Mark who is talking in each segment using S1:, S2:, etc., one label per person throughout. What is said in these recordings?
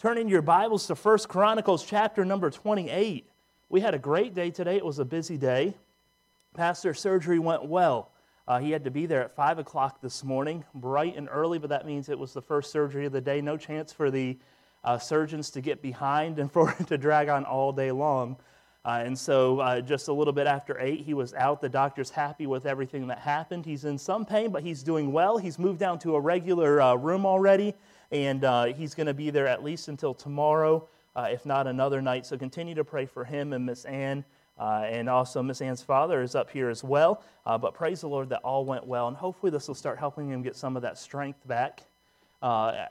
S1: Turn in your Bibles to 1 Chronicles chapter number 28. We had a great day today. It was a busy day. Pastor's surgery went well. Uh, he had to be there at 5 o'clock this morning, bright and early, but that means it was the first surgery of the day. No chance for the uh, surgeons to get behind and for it to drag on all day long. Uh, and so, uh, just a little bit after 8, he was out. The doctor's happy with everything that happened. He's in some pain, but he's doing well. He's moved down to a regular uh, room already, and uh, he's going to be there at least until tomorrow, if not another night. So, continue to pray for him and Miss Ann. Uh, and also, Miss Ann's father is up here as well. Uh, but praise the Lord that all went well. And hopefully, this will start helping him get some of that strength back. Uh,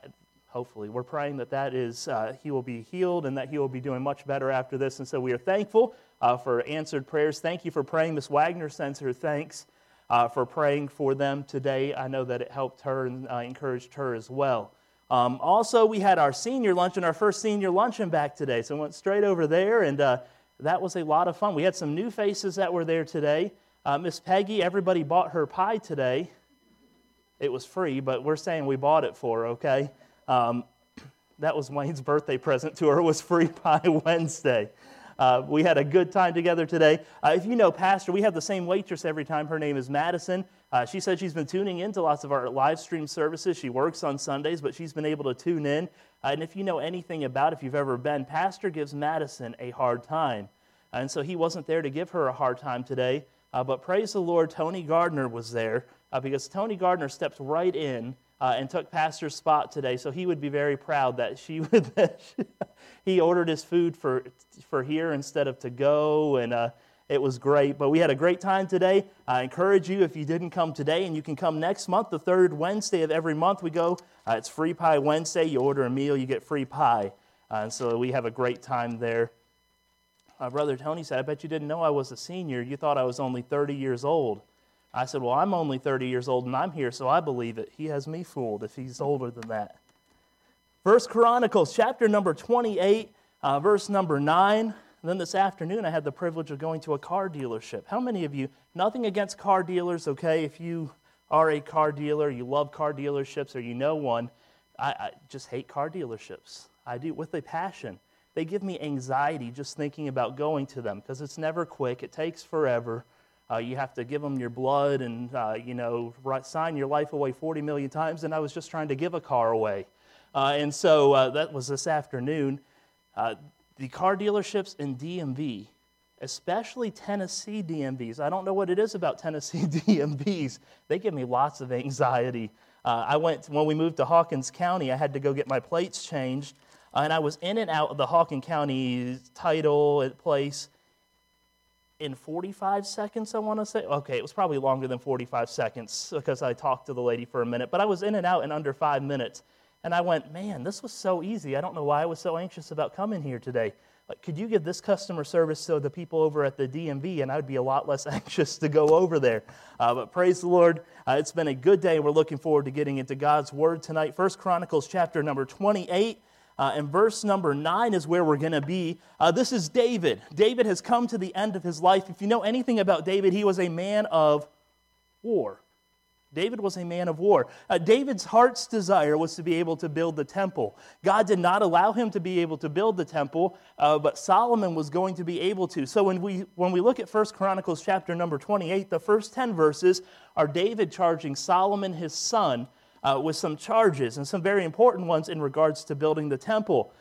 S1: hopefully, we're praying that that is uh, he will be healed and that he will be doing much better after this. And so, we are thankful uh, for answered prayers. Thank you for praying. Miss Wagner sends her thanks uh, for praying for them today. I know that it helped her and encouraged her as well. Um, also, we had our senior luncheon, our first senior luncheon back today. So, I went straight over there and that was a lot of fun. We had some new faces that were there today. Uh, Miss Peggy, everybody bought her pie today. It was free, but we're saying we bought it for her, okay? Um, that was Wayne's birthday present to her it was free pie Wednesday. Uh, we had a good time together today. Uh, if you know Pastor, we have the same waitress every time. Her name is Madison. Uh, she said she's been tuning into lots of our live stream services. She works on Sundays, but she's been able to tune in. Uh, and if you know anything about, if you've ever been, Pastor gives Madison a hard time. And so he wasn't there to give her a hard time today. Uh, but praise the Lord, Tony Gardner was there uh, because Tony Gardner stepped right in uh, and took Pastor's spot today. So he would be very proud that she would. that he ordered his food for for here instead of to go, and uh, it was great. But we had a great time today. I encourage you if you didn't come today, and you can come next month, the third Wednesday of every month. We go. Uh, it's Free Pie Wednesday. You order a meal, you get free pie, uh, and so we have a great time there. My brother Tony said, "I bet you didn't know I was a senior. You thought I was only 30 years old." I said, Well, I'm only 30 years old and I'm here, so I believe it. He has me fooled if he's older than that. First Chronicles, chapter number 28, uh, verse number 9. And then this afternoon, I had the privilege of going to a car dealership. How many of you, nothing against car dealers, okay? If you are a car dealer, you love car dealerships, or you know one, I, I just hate car dealerships. I do with a passion. They give me anxiety just thinking about going to them because it's never quick, it takes forever. Uh, you have to give them your blood and, uh, you know, sign your life away 40 million times. And I was just trying to give a car away. Uh, and so uh, that was this afternoon. Uh, the car dealerships in DMV, especially Tennessee DMVs, I don't know what it is about Tennessee DMVs. They give me lots of anxiety. Uh, I went, when we moved to Hawkins County, I had to go get my plates changed. and I was in and out of the Hawkins County title place in 45 seconds, I want to say. Okay, it was probably longer than 45 seconds because I talked to the lady for a minute, but I was in and out in under five minutes. And I went, man, this was so easy. I don't know why I was so anxious about coming here today. Like, could you give this customer service to the people over at the DMV? And I'd be a lot less anxious to go over there. Uh, but praise the Lord, uh, it's been a good day. We're looking forward to getting into God's Word tonight. First Chronicles chapter number 28. Uh, and verse number nine is where we're going to be. Uh, this is David. David has come to the end of his life. If you know anything about David, he was a man of war. David was a man of war. Uh, David's heart's desire was to be able to build the temple. God did not allow him to be able to build the temple, uh, but Solomon was going to be able to. So when we, when we look at 1 Chronicles chapter number 28, the first 10 verses are David charging Solomon, his son, uh, with some charges and some very important ones in regards to building the temple.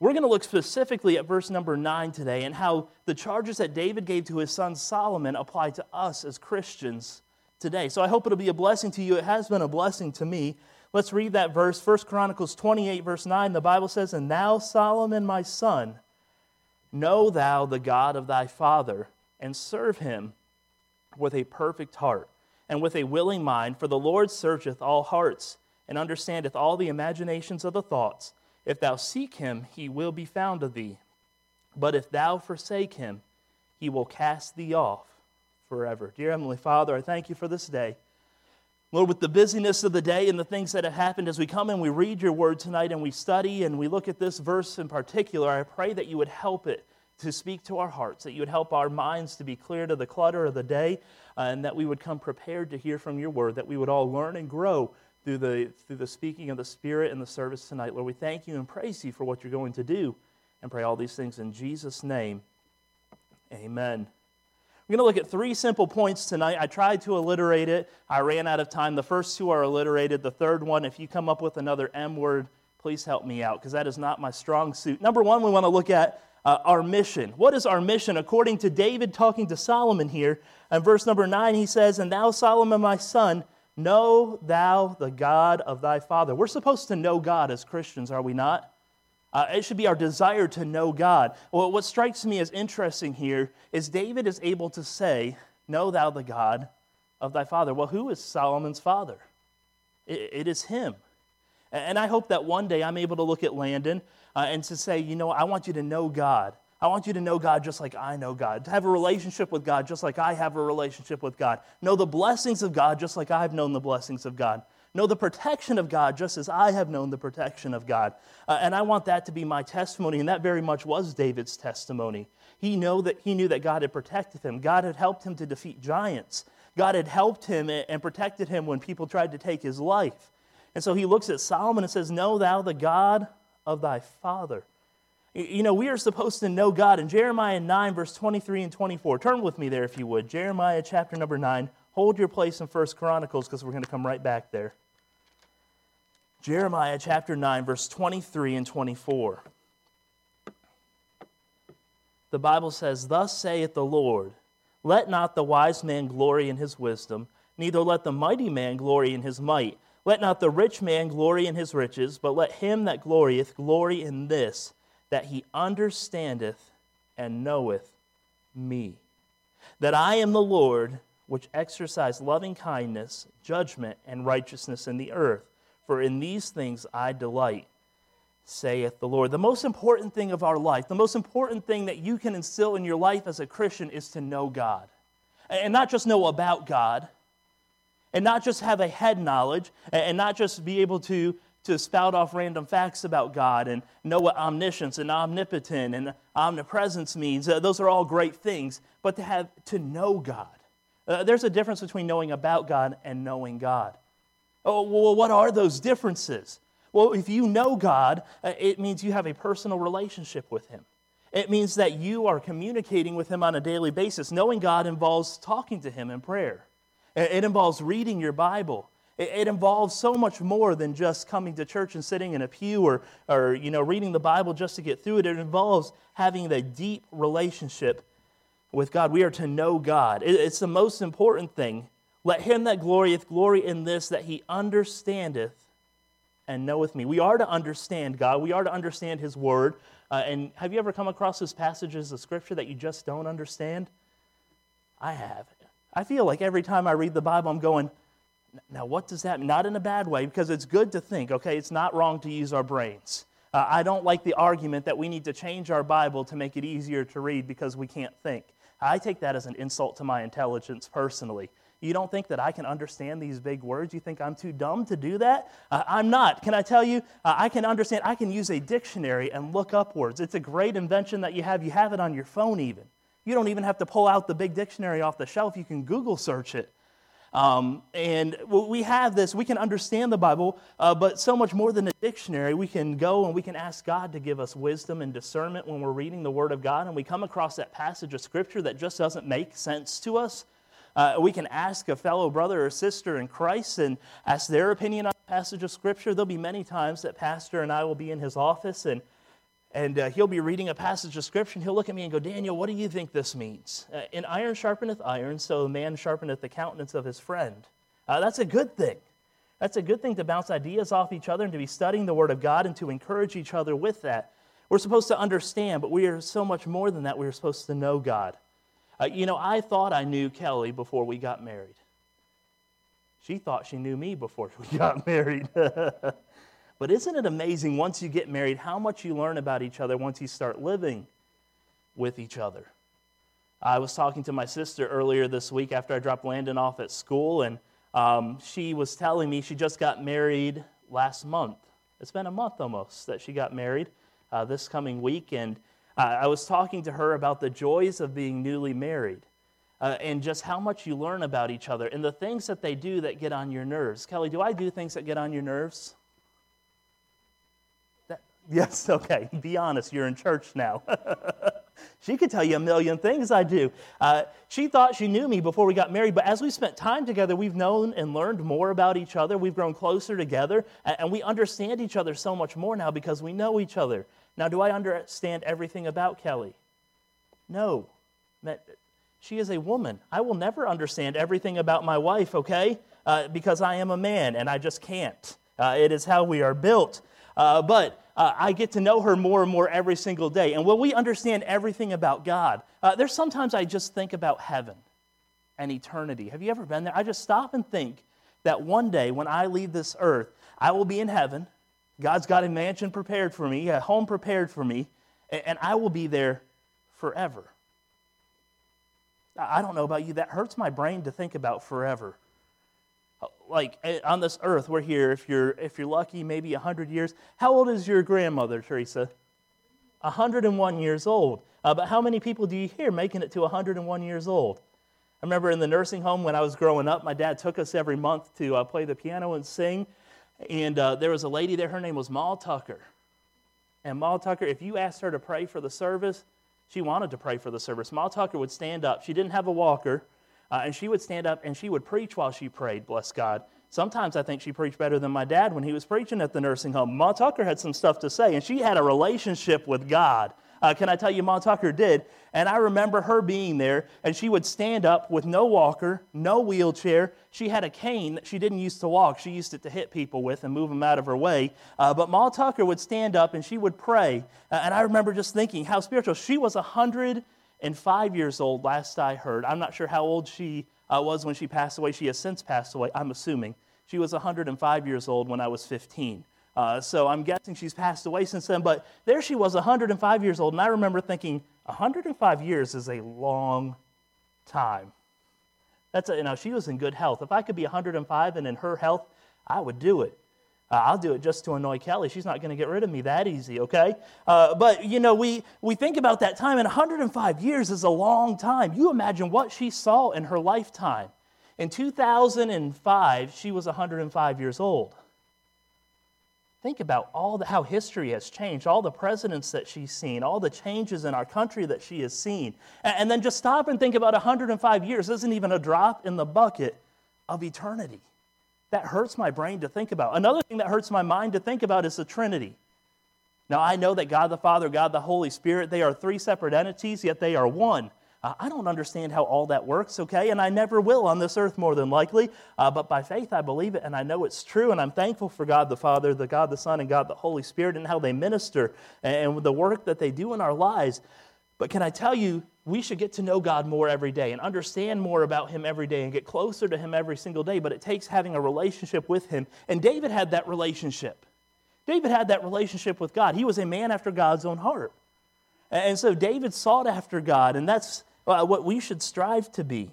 S1: We're going to look specifically at verse number 9 today and how the charges that David gave to his son Solomon apply to us as Christians today. So I hope it'll be a blessing to you. It has been a blessing to me. Let's read that verse. 1 Chronicles 28, verse 9. The Bible says, And thou, Solomon, my son, know thou the God of thy father, and serve him with a perfect heart and with a willing mind, for the Lord searcheth all hearts, and understandeth all the imaginations of the thoughts. If thou seek him, he will be found of thee. But if thou forsake him, he will cast thee off forever. Dear Heavenly Father, I thank you for this day. Lord, with the busyness of the day and the things that have happened, as we come and we read your word tonight and we study and we look at this verse in particular, I pray that you would help it to speak to our hearts, that you would help our minds to be clear to the clutter of the day, uh, and that we would come prepared to hear from your word, that we would all learn and grow through the, through the speaking of the Spirit and the service tonight. Lord, we thank you and praise you for what you're going to do and pray all these things in Jesus' name. Amen. We're going to look at three simple points tonight. I tried to alliterate it. I ran out of time. The first two are alliterated. The third one, if you come up with another M word, please help me out because that is not my strong suit. Number one, we want to look at uh, our mission. What is our mission? According to David talking to Solomon here, in verse number nine, he says, And thou, Solomon, my son, know thou the God of thy father. We're supposed to know God as Christians, are we not? Uh, it should be our desire to know God. Well, what strikes me as interesting here is David is able to say, Know thou the God of thy father. Well, who is Solomon's father? it, it is him. And I hope that one day I'm able to look at Landon uh, and to say, you know, I want you to know God. I want you to know God just like I know God, to have a relationship with God just like I have a relationship with God, know the blessings of God just like I've known the blessings of God, know the protection of God just as I have known the protection of God. Uh, and I want that to be my testimony, and that very much was David's testimony. He, know that, he knew that God had protected him, God had helped him to defeat giants, God had helped him and protected him when people tried to take his life. And so he looks at Solomon and says, Know thou the God of thy father. You know, we are supposed to know God. In Jeremiah 9, verse 23 and 24, turn with me there if you would. Jeremiah chapter number 9. Hold your place in First Chronicles because we're going to come right back there. Jeremiah chapter 9, verse 23 and 24. The Bible says, Thus saith the Lord, Let not the wise man glory in his wisdom, neither let the mighty man glory in his might let not the rich man glory in his riches, but let him that glorieth glory in this, that he understandeth and knoweth me. That I am the Lord, which exercise loving kindness, judgment, and righteousness in the earth. For in these things I delight, saith the Lord. The most important thing of our life, the most important thing that you can instill in your life as a Christian is to know God. And not just know about God and not just have a head knowledge and not just be able to, to spout off random facts about God and know what omniscience and omnipotent and omnipresence means. Uh, those are all great things, but to have to know God. Uh, there's a difference between knowing about God and knowing God. Oh, well, what are those differences? Well, if you know God, uh, it means you have a personal relationship with Him. It means that you are communicating with Him on a daily basis. Knowing God involves talking to Him in prayer. It involves reading your Bible. It involves so much more than just coming to church and sitting in a pew or, or you know, reading the Bible just to get through it. It involves having a deep relationship with God. We are to know God. It's the most important thing. Let him that glorieth glory in this, that he understandeth and knoweth me. We are to understand God. We are to understand his word. Uh, and have you ever come across those passages of scripture that you just don't understand? I have. I feel like every time I read the Bible, I'm going, now what does that mean? Not in a bad way, because it's good to think, okay? It's not wrong to use our brains. Uh, I don't like the argument that we need to change our Bible to make it easier to read because we can't think. I take that as an insult to my intelligence personally. You don't think that I can understand these big words? You think I'm too dumb to do that? Uh, I'm not. Can I tell you? Uh, I can understand. I can use a dictionary and look up words. It's a great invention that you have. You have it on your phone, even. You don't even have to pull out the big dictionary off the shelf. You can Google search it. Um, and we have this, we can understand the Bible, uh, but so much more than a dictionary. We can go and we can ask God to give us wisdom and discernment when we're reading the Word of God and we come across that passage of Scripture that just doesn't make sense to us. Uh, we can ask a fellow brother or sister in Christ and ask their opinion on a passage of Scripture. There'll be many times that Pastor and I will be in his office and and uh, he'll be reading a passage of scripture and he'll look at me and go, Daniel, what do you think this means? Uh, in iron sharpeneth iron, so a man sharpeneth the countenance of his friend. Uh, that's a good thing. That's a good thing to bounce ideas off each other and to be studying the Word of God and to encourage each other with that. We're supposed to understand, but we are so much more than that. We're supposed to know God. Uh, you know, I thought I knew Kelly before we got married. She thought she knew me before we got married. But isn't it amazing once you get married how much you learn about each other once you start living with each other? I was talking to my sister earlier this week after I dropped Landon off at school, and um, she was telling me she just got married last month. It's been a month almost that she got married uh, this coming week, and uh, I was talking to her about the joys of being newly married. uh, and just how much you learn about each other and the things that they do that get on your nerves. Kelly, do I do things that get on your nerves? That, yes, okay. Be honest, you're in church now. she could tell you a million things I do. Uh, she thought she knew me before we got married, but as we spent time together, we've known and learned more about each other. We've grown closer together, and, and we understand each other so much more now because we know each other. Now, do I understand everything about Kelly? No. She is a woman. I will never understand everything about my wife, okay? Uh, because I am a man and I just can't. Uh, it is how we are built. Uh, but uh, I get to know her more and more every single day. And will we understand everything about God? Uh, there's sometimes I just think about heaven and eternity. Have you ever been there? I just stop and think that one day when I leave this earth, I will be in heaven. God's got a mansion prepared for me, a home prepared for me, and I will be there forever. I don't know about you, that hurts my brain to think about forever. Like eh, on this earth, we're here. If you're, if you're lucky, maybe 100 years. How old is your grandmother, Teresa? 101 years old. Uh, but how many people do you hear making it to 101 years old? I remember in the nursing home when I was growing up, my dad took us every month to uh, play the piano and sing. And uh, there was a lady there, her name was Ma Tucker. And Ma Tucker, if you asked her to pray for the service, she wanted to pray for the service. Ma Tucker would stand up. She didn't have a walker, uh, and she would stand up and she would preach while she prayed, bless God. Sometimes I think she preached better than my dad when he was preaching at the nursing home. Ma Tucker had some stuff to say, and she had a relationship with God. Uh, can I tell you, Ma Tucker did? And I remember her being there, and she would stand up with no walker, no wheelchair. She had a cane that she didn't use to walk. She used it to hit people with and move them out of her way. Uh, but Ma Tucker would stand up and she would pray. Uh, and I remember just thinking how spiritual. She was 105 years old, last I heard. I'm not sure how old she uh, was when she passed away. She has since passed away, I'm assuming. She was 105 years old when I was 15. Uh, so I'm guessing she's passed away since then. But there she was, 105 years old. And I remember thinking, 105 years is a long time. That's a, you know, she was in good health. If I could be 105 and in her health, I would do it. Uh, I'll do it just to annoy Kelly. She's not going to get rid of me that easy, okay? Uh, but, you know, we, we think about that time, and 105 years is a long time. You imagine what she saw in her lifetime. In 2005, she was 105 years old. Think about all the, how history has changed, all the presidents that she's seen, all the changes in our country that she has seen. And, and then just stop and think about 105 years isn't even a drop in the bucket of eternity. That hurts my brain to think about. Another thing that hurts my mind to think about is the Trinity. Now, I know that God the Father, God the Holy Spirit, they are three separate entities, yet they are one. I don't understand how all that works, okay? And I never will on this earth, more than likely. Uh, but by faith, I believe it, and I know it's true. And I'm thankful for God the Father, the God the Son, and God the Holy Spirit, and how they minister and the work that they do in our lives. But can I tell you, we should get to know God more every day and understand more about Him every day and get closer to Him every single day. But it takes having a relationship with Him. And David had that relationship. David had that relationship with God. He was a man after God's own heart. And so David sought after God, and that's what we should strive to be.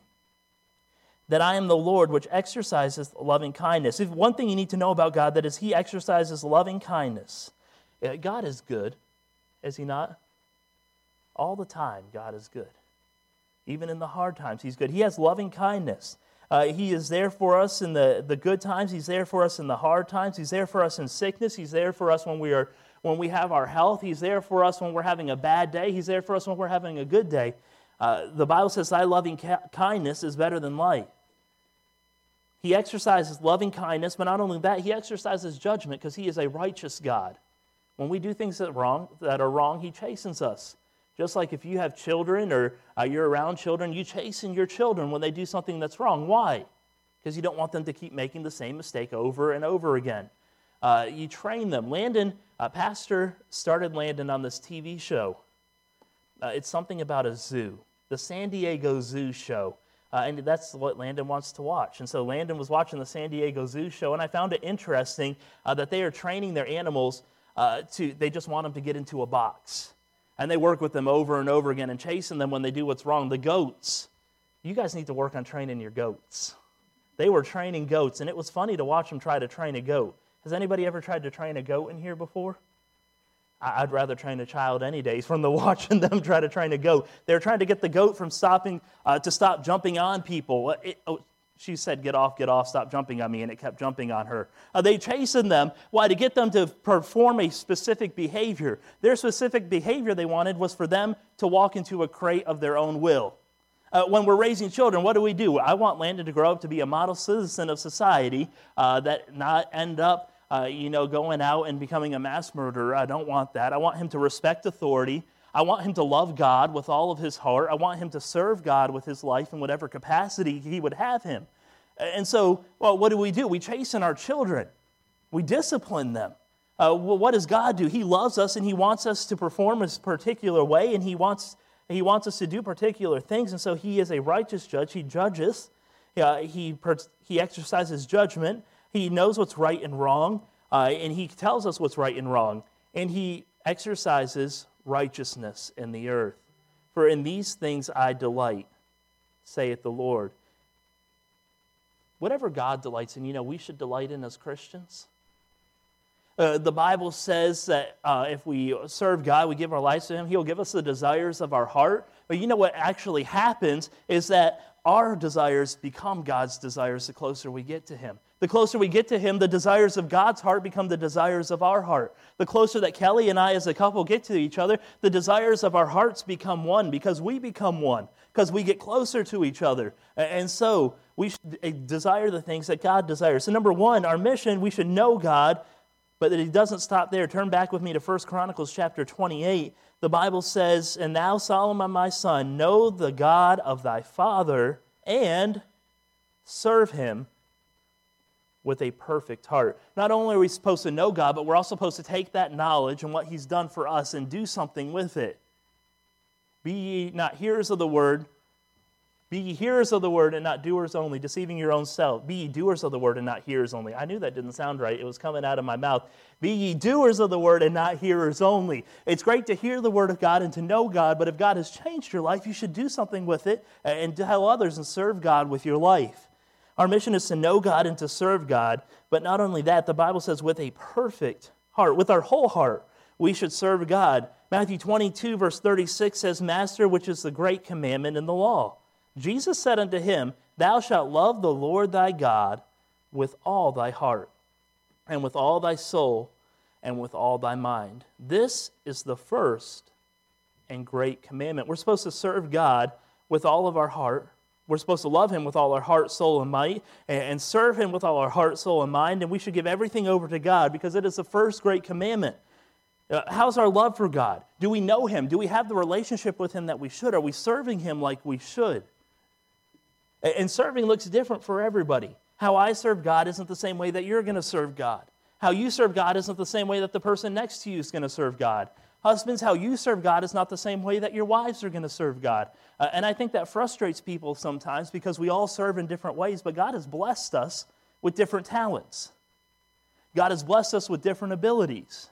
S1: That I am the Lord which exercises loving kindness. If one thing you need to know about God, that is, He exercises loving kindness. God is good, is He not? All the time, God is good. Even in the hard times, He's good. He has loving kindness. Uh, he is there for us in the, the good times. He's there for us in the hard times. He's there for us in sickness. He's there for us when we are when we have our health. He's there for us when we're having a bad day. He's there for us when we're having a good day. Uh, the Bible says, Thy loving ca- kindness is better than light. He exercises loving kindness, but not only that, he exercises judgment because he is a righteous God. When we do things that, wrong, that are wrong, he chastens us. Just like if you have children or uh, you're around children, you chasten your children when they do something that's wrong. Why? Because you don't want them to keep making the same mistake over and over again. Uh, you train them. Landon, uh, Pastor started Landon on this TV show. Uh, it's something about a zoo the San Diego Zoo show. Uh, and that's what Landon wants to watch. And so Landon was watching the San Diego Zoo show, and I found it interesting uh, that they are training their animals uh, to, they just want them to get into a box. And they work with them over and over again and chasing them when they do what's wrong. The goats, you guys need to work on training your goats. They were training goats, and it was funny to watch them try to train a goat. Has anybody ever tried to train a goat in here before? I'd rather train a child any day from the watching them try to train a goat. They're trying to get the goat from stopping uh, to stop jumping on people. It, oh, she said, Get off, get off, stop jumping on me, and it kept jumping on her. Uh, they chasing them. Why? To get them to perform a specific behavior. Their specific behavior they wanted was for them to walk into a crate of their own will. Uh, when we're raising children, what do we do? I want Landon to grow up to be a model citizen of society uh, that not end up, uh, you know, going out and becoming a mass murderer. I don't want that. I want him to respect authority. I want him to love God with all of his heart. I want him to serve God with his life in whatever capacity he would have him. And so, well, what do we do? We chasten our children, we discipline them. Uh, well, what does God do? He loves us and He wants us to perform a particular way, and He wants he wants us to do particular things, and so he is a righteous judge. He judges, uh, he, he exercises judgment, he knows what's right and wrong, uh, and he tells us what's right and wrong, and he exercises righteousness in the earth. For in these things I delight, saith the Lord. Whatever God delights in, you know, we should delight in as Christians. Uh, the Bible says that uh, if we serve God, we give our lives to Him, He'll give us the desires of our heart. But you know what actually happens is that our desires become God's desires the closer we get to Him. The closer we get to Him, the desires of God's heart become the desires of our heart. The closer that Kelly and I as a couple get to each other, the desires of our hearts become one because we become one, because we get closer to each other. And so we should uh, desire the things that God desires. So, number one, our mission, we should know God but that he doesn't stop there. Turn back with me to 1 Chronicles chapter 28. The Bible says, And thou, Solomon, my son, know the God of thy father and serve him with a perfect heart. Not only are we supposed to know God, but we're also supposed to take that knowledge and what he's done for us and do something with it. Be ye not hearers of the word, be ye hearers of the word and not doers only, deceiving your own self. Be ye doers of the word and not hearers only. I knew that didn't sound right. It was coming out of my mouth. Be ye doers of the word and not hearers only. It's great to hear the word of God and to know God, but if God has changed your life, you should do something with it and tell others and serve God with your life. Our mission is to know God and to serve God, but not only that, the Bible says with a perfect heart, with our whole heart, we should serve God. Matthew 22, verse 36 says, Master, which is the great commandment in the law. Jesus said unto him, Thou shalt love the Lord thy God with all thy heart, and with all thy soul, and with all thy mind. This is the first and great commandment. We're supposed to serve God with all of our heart. We're supposed to love him with all our heart, soul, and might, and serve him with all our heart, soul, and mind. And we should give everything over to God because it is the first great commandment. Uh, how's our love for God? Do we know him? Do we have the relationship with him that we should? Are we serving him like we should? And serving looks different for everybody. How I serve God isn't the same way that you're going to serve God. How you serve God isn't the same way that the person next to you is going to serve God. Husbands, how you serve God is not the same way that your wives are going to serve God. Uh, and I think that frustrates people sometimes because we all serve in different ways, but God has blessed us with different talents. God has blessed us with different abilities.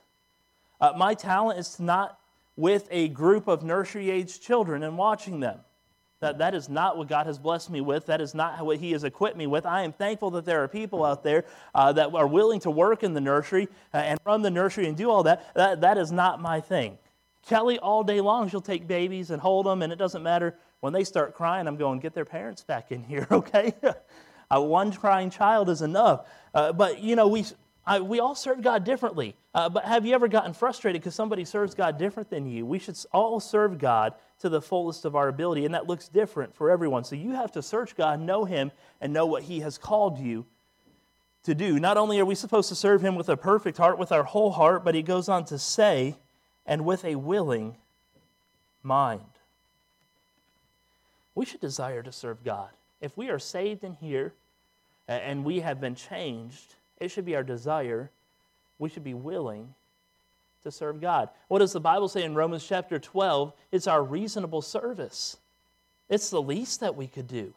S1: Uh, my talent is not with a group of nursery age children and watching them. That, that is not what God has blessed me with. That is not what He has equipped me with. I am thankful that there are people out there uh, that are willing to work in the nursery uh, and run the nursery and do all that. that. That is not my thing. Kelly, all day long, she'll take babies and hold them, and it doesn't matter. When they start crying, I'm going, get their parents back in here, okay? uh, one crying child is enough. Uh, but, you know, we, I, we all serve God differently. Uh, but have you ever gotten frustrated because somebody serves God different than you? We should all serve God to the fullest of our ability, and that looks different for everyone. So you have to search God, know Him, and know what He has called you to do. Not only are we supposed to serve Him with a perfect heart, with our whole heart, but He goes on to say, and with a willing mind. We should desire to serve God. If we are saved in here and we have been changed, it should be our desire. We should be willing to serve God. What does the Bible say in Romans chapter 12? It's our reasonable service. It's the least that we could do.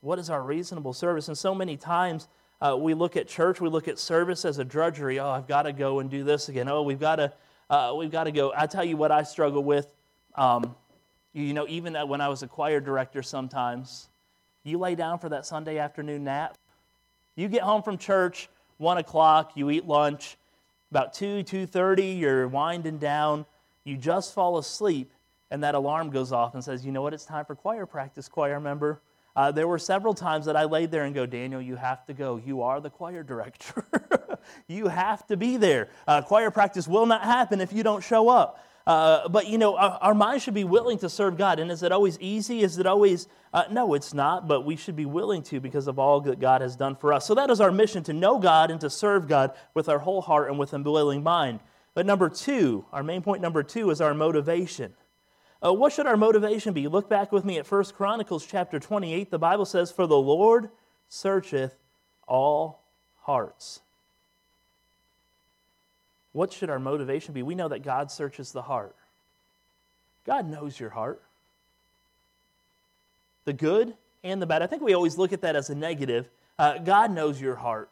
S1: What is our reasonable service? And so many times uh, we look at church, we look at service as a drudgery. Oh, I've got to go and do this again. Oh, we've got to, uh, we've got to go. I tell you what I struggle with. Um, you know, even when I was a choir director, sometimes you lay down for that Sunday afternoon nap. You get home from church, one o'clock, you eat lunch, About 2, 2.30, you're winding down. You just fall asleep, and that alarm goes off and says, you know what, it's time for choir practice, choir member. Uh, there were several times that I laid there and go, Daniel, you have to go. You are the choir director. you have to be there. Uh, choir practice will not happen if you don't show up. Uh, but you know, our, our mind should be willing to serve God. And is it always easy? Is it always, uh, no, it's not, but we should be willing to because of all that God has done for us. So that is our mission to know God and to serve God with our whole heart and with a willing mind. But number two, our main point number two is our motivation. Uh, what should our motivation be? Look back with me at 1 Chronicles chapter 28. The Bible says, For the Lord searcheth all hearts. What should our motivation be? We know that God searches the heart. God knows your heart. The good and the bad. I think we always look at that as a negative. Uh, God knows your heart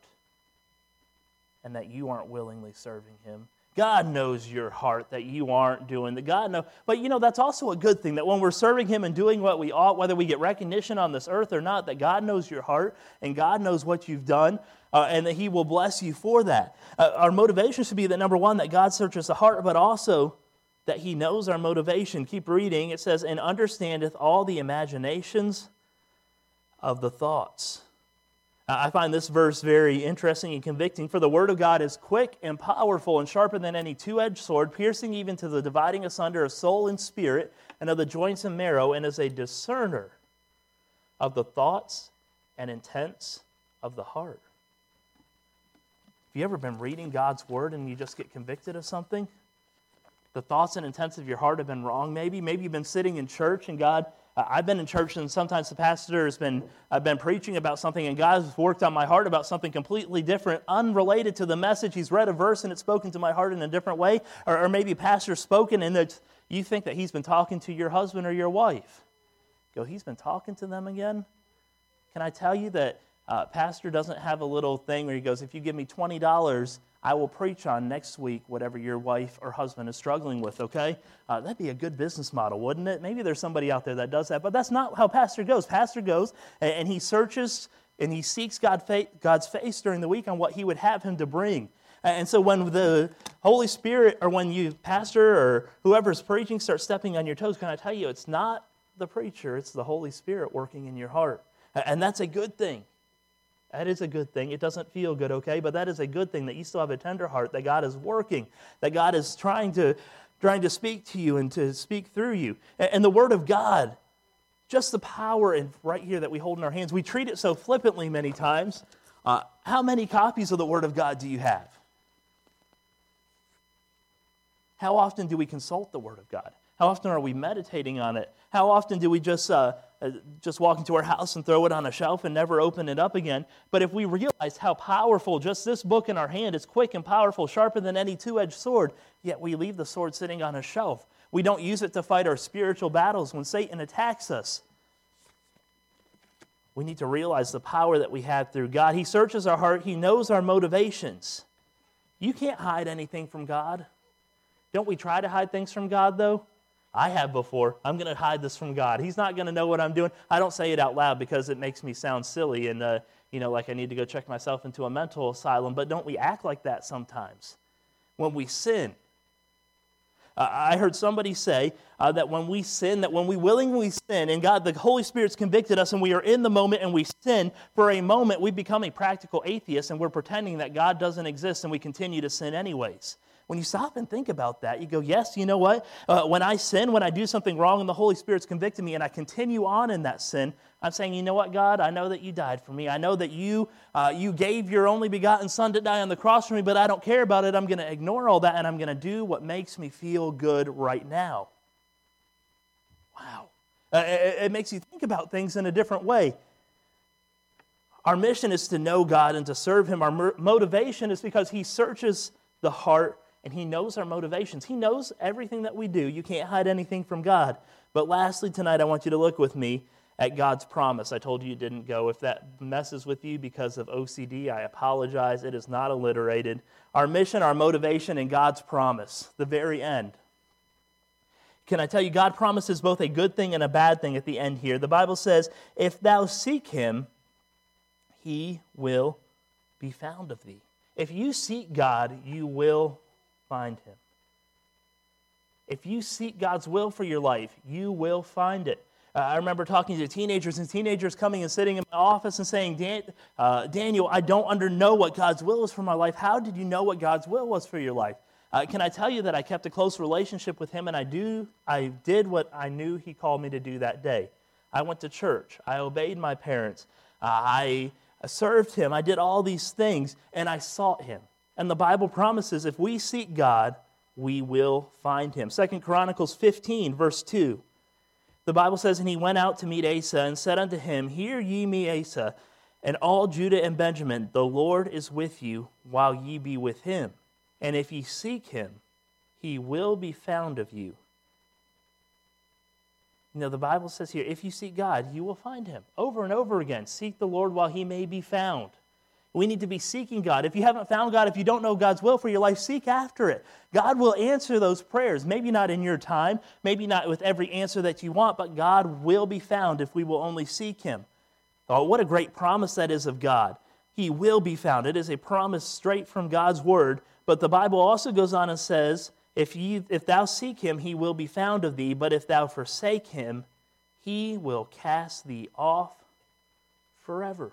S1: and that you aren't willingly serving Him. God knows your heart that you aren't doing the God know. But you know that's also a good thing that when we're serving Him and doing what we ought, whether we get recognition on this earth or not, that God knows your heart and God knows what you've done, uh, and that He will bless you for that. Uh, our motivation should be that number one, that God searches the heart, but also that He knows our motivation. Keep reading. It says, "And understandeth all the imaginations of the thoughts." I find this verse very interesting and convicting. For the word of God is quick and powerful and sharper than any two edged sword, piercing even to the dividing asunder of soul and spirit and of the joints and marrow, and is a discerner of the thoughts and intents of the heart. Have you ever been reading God's word and you just get convicted of something? The thoughts and intents of your heart have been wrong, maybe. Maybe you've been sitting in church and God I've been in church and sometimes the pastor has been, I've been preaching about something and God's worked on my heart about something completely different, unrelated to the message. He's read a verse and it's spoken to my heart in a different way. Or, or maybe pastor's spoken and that you think that he's been talking to your husband or your wife. Go, he's been talking to them again? Can I tell you that uh, pastor doesn't have a little thing where he goes, if you give me $20, I will preach on next week whatever your wife or husband is struggling with, okay? Uh, that'd be a good business model, wouldn't it? Maybe there's somebody out there that does that, but that's not how Pastor goes. Pastor goes and, and he searches and he seeks God fa- God's face during the week on what he would have him to bring. And so when the Holy Spirit or when you, pastor or whoever's preaching, starts stepping on your toes, can I tell you, it's not the preacher, it's the Holy Spirit working in your heart. And that's a good thing. That is a good thing. It doesn't feel good, okay? But that is a good thing that you still have a tender heart, that God is working, that God is trying to, trying to speak to you and to speak through you. And the Word of God, just the power in, right here that we hold in our hands, we treat it so flippantly many times. Uh, how many copies of the Word of God do you have? How often do we consult the Word of God? How often are we meditating on it? How often do we just, uh, uh, just walk into our house and throw it on a shelf and never open it up again? But if we realize how powerful just this book in our hand is quick and powerful, sharper than any two edged sword, yet we leave the sword sitting on a shelf. We don't use it to fight our spiritual battles when Satan attacks us. We need to realize the power that we have through God. He searches our heart, He knows our motivations. You can't hide anything from God. Don't we try to hide things from God, though? I have before. I'm going to hide this from God. He's not going to know what I'm doing. I don't say it out loud because it makes me sound silly and, uh, you know, like I need to go check myself into a mental asylum. But don't we act like that sometimes when we sin? I heard somebody say uh, that when we sin, that when we willingly sin, and God, the Holy Spirit's convicted us, and we are in the moment and we sin, for a moment we become a practical atheist and we're pretending that God doesn't exist and we continue to sin anyways. When you stop and think about that, you go, yes, you know what? Uh, when I sin, when I do something wrong and the Holy Spirit's convicted me and I continue on in that sin, I'm saying, you know what, God? I know that you died for me. I know that you, uh, you gave your only begotten Son to die on the cross for me, but I don't care about it. I'm going to ignore all that and I'm going to do what makes me feel good right now. Wow. Uh, it, it makes you think about things in a different way. Our mission is to know God and to serve Him. Our motivation is because He searches the heart and He knows our motivations. He knows everything that we do. You can't hide anything from God. But lastly, tonight, I want you to look with me at God's promise. I told you you didn't go. If that messes with you because of OCD, I apologize. It is not alliterated. Our mission, our motivation, and God's promise, the very end. Can I tell you, God promises both a good thing and a bad thing at the end here. The Bible says, If thou seek him, he will be found of thee. If you seek God, you will find him. If you seek God's will for your life, you will find it. Uh, I remember talking to teenagers and teenagers coming and sitting in my office and saying, Dan, uh, Daniel, I don't under know what God's will is for my life. How did you know what God's will was for your life? Uh, can I tell you that I kept a close relationship with him and I, do, I did what I knew he called me to do that day? I went to church. I obeyed my parents. Uh, I served him. I did all these things and I sought him. And the Bible promises if we seek God, we will find him. Second Chronicles 15, verse 2. The Bible says, And he went out to meet Asa and said unto him, Hear ye me, Asa, and all Judah and Benjamin, the Lord is with you while ye be with him. And if ye seek him, he will be found of you. You know, the Bible says here, if you seek God, you will find him. Over and over again, seek the Lord while he may be found. We need to be seeking God. If you haven't found God, if you don't know God's will for your life, seek after it. God will answer those prayers. Maybe not in your time, maybe not with every answer that you want, but God will be found if we will only seek him. Oh, what a great promise that is of God. He will be found. It is a promise straight from God's word but the Bible also goes on and says, if, ye, if thou seek him, he will be found of thee, but if thou forsake him, he will cast thee off forever.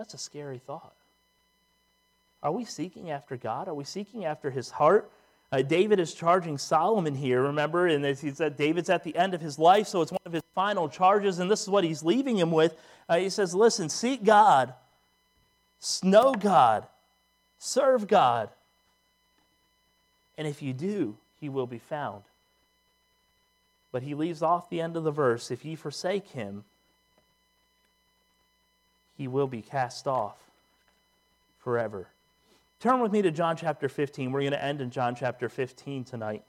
S1: That's a scary thought. Are we seeking after God? Are we seeking after his heart? Uh, David is charging Solomon here, remember? And he said David's at the end of his life, so it's one of his final charges, and this is what he's leaving him with. Uh, he says, Listen, seek God know God, serve God. And if you do, he will be found. But he leaves off the end of the verse if ye forsake him, he will be cast off forever. Turn with me to John chapter 15. We're going to end in John chapter 15 tonight.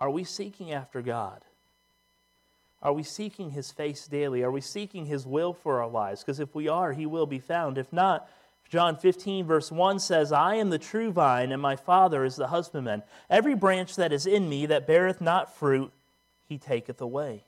S1: Are we seeking after God? Are we seeking his face daily? Are we seeking his will for our lives? Because if we are, he will be found. If not, John 15, verse 1 says, I am the true vine, and my Father is the husbandman. Every branch that is in me that beareth not fruit, he taketh away.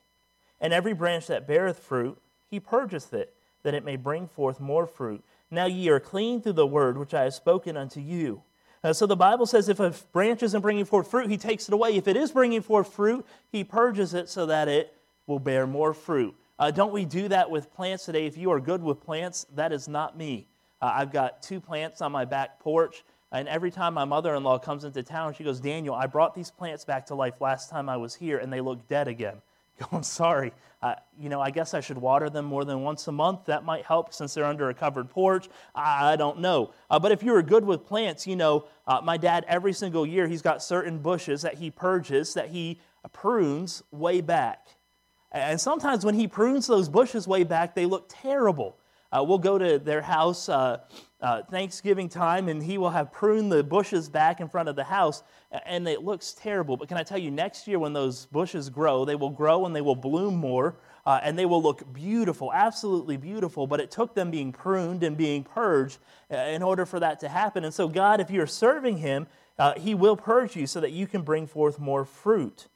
S1: And every branch that beareth fruit, he purgeth it, that it may bring forth more fruit. Now ye are clean through the word which I have spoken unto you. Uh, so the Bible says if a branch isn't bringing forth fruit, he takes it away. If it is bringing forth fruit, he purges it so that it will bear more fruit. Uh, don't we do that with plants today? If you are good with plants, that is not me. Uh, I've got two plants on my back porch, and every time my mother in law comes into town, she goes, Daniel, I brought these plants back to life last time I was here, and they look dead again. Going, sorry. Uh, you know, I guess I should water them more than once a month. That might help since they're under a covered porch. I, don't know. Uh, but if you're good with plants, you know, uh, my dad, every single year, he's got certain bushes that he purges, that he prunes way back. And sometimes when he prunes those bushes way back, they look terrible. Uh, we'll go to their house uh, uh, Thanksgiving time, and he will have pruned the bushes back in front of the house, and it looks terrible. But can I tell you, next year when those bushes grow, they will grow and they will bloom more, uh, and they will look beautiful, absolutely beautiful. But it took them being pruned and being purged uh, in order for that to happen. And so, God, if you're serving Him, uh, He will purge you so that you can bring forth more fruit.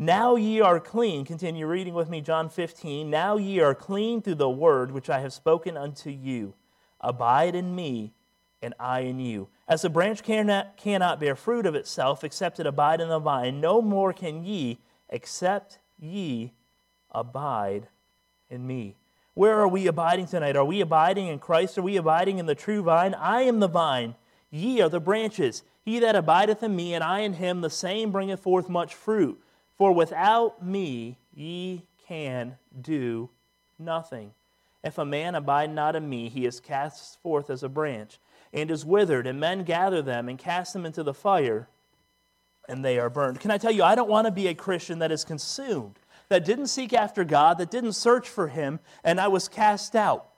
S1: Now ye are clean. Continue reading with me, John 15. Now ye are clean through the word which I have spoken unto you. Abide in me, and I in you. As a branch cannot, cannot bear fruit of itself except it abide in the vine, no more can ye except ye abide in me. Where are we abiding tonight? Are we abiding in Christ? Are we abiding in the true vine? I am the vine, ye are the branches. He that abideth in me, and I in him, the same bringeth forth much fruit. For without me ye can do nothing. If a man abide not in me, he is cast forth as a branch, and is withered, and men gather them and cast them into the fire, and they are burned. Can I tell you, I don't want to be a Christian that is consumed, that didn't seek after God, that didn't search for Him, and I was cast out,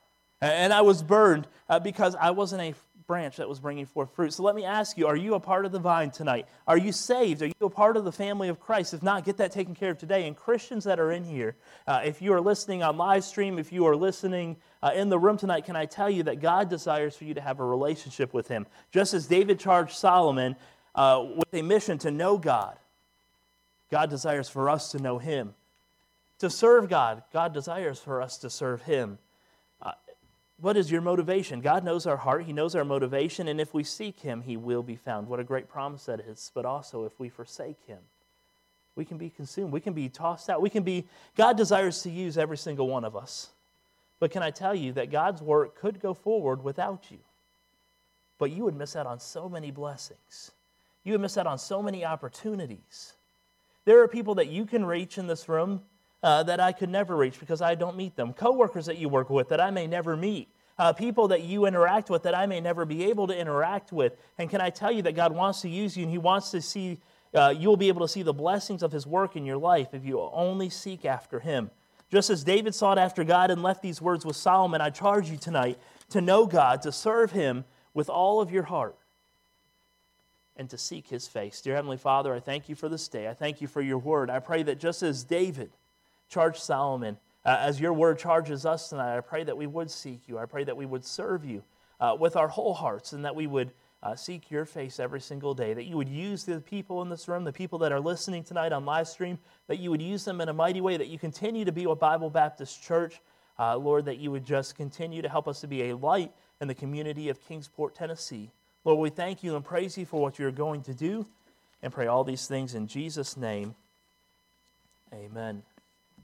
S1: and I was burned uh, because I wasn't a branch that was bringing forth fruit. So let me ask you are you a part of the vine tonight? Are you saved? Are you a part of the family of Christ? If not, get that taken care of today. And Christians that are in here, uh, if you are listening on live stream, if you are listening uh, in the room tonight, can I tell you that God desires for you to have a relationship with Him? Just as David charged Solomon uh, with a mission to know God, God desires for us to know Him. To serve God, God desires for us to serve Him. What is your motivation? God knows our heart, He knows our motivation, and if we seek Him, He will be found. What a great promise that is. But also, if we forsake Him, we can be consumed. We can be tossed out. We can be, God desires to use every single one of us. But can I tell you that God's work could go forward without you? But you would miss out on so many blessings. You would miss out on so many opportunities. There are people that you can reach in this room uh, that I could never reach because I don't meet them. Coworkers that you work with that I may never meet. Uh, people that you interact with that I may never be able to interact with. And can I tell you that God wants to use you and He wants to see, uh, you'll be able to see the blessings of His work in your life if you only seek after Him. Just as David sought after God and left these words with Solomon, I charge you tonight to know God, to serve Him with all of your heart, and to seek His face. Dear Heavenly Father, I thank you for this day. I thank you for your word. I pray that just as David, charge Solomon. Uh, as your word charges us tonight, I pray that we would seek you. I pray that we would serve you uh, with our whole hearts and that we would uh, seek your face every single day. That you would use the people in this room, the people that are listening tonight on live stream, that you would use them in a mighty way, that you continue to be a Bible Baptist church. Uh, Lord, that you would just continue to help us to be a light in the community of Kingsport, Tennessee. Lord, we thank you and praise you for what you're going to do and pray all these things in Jesus' name. Amen.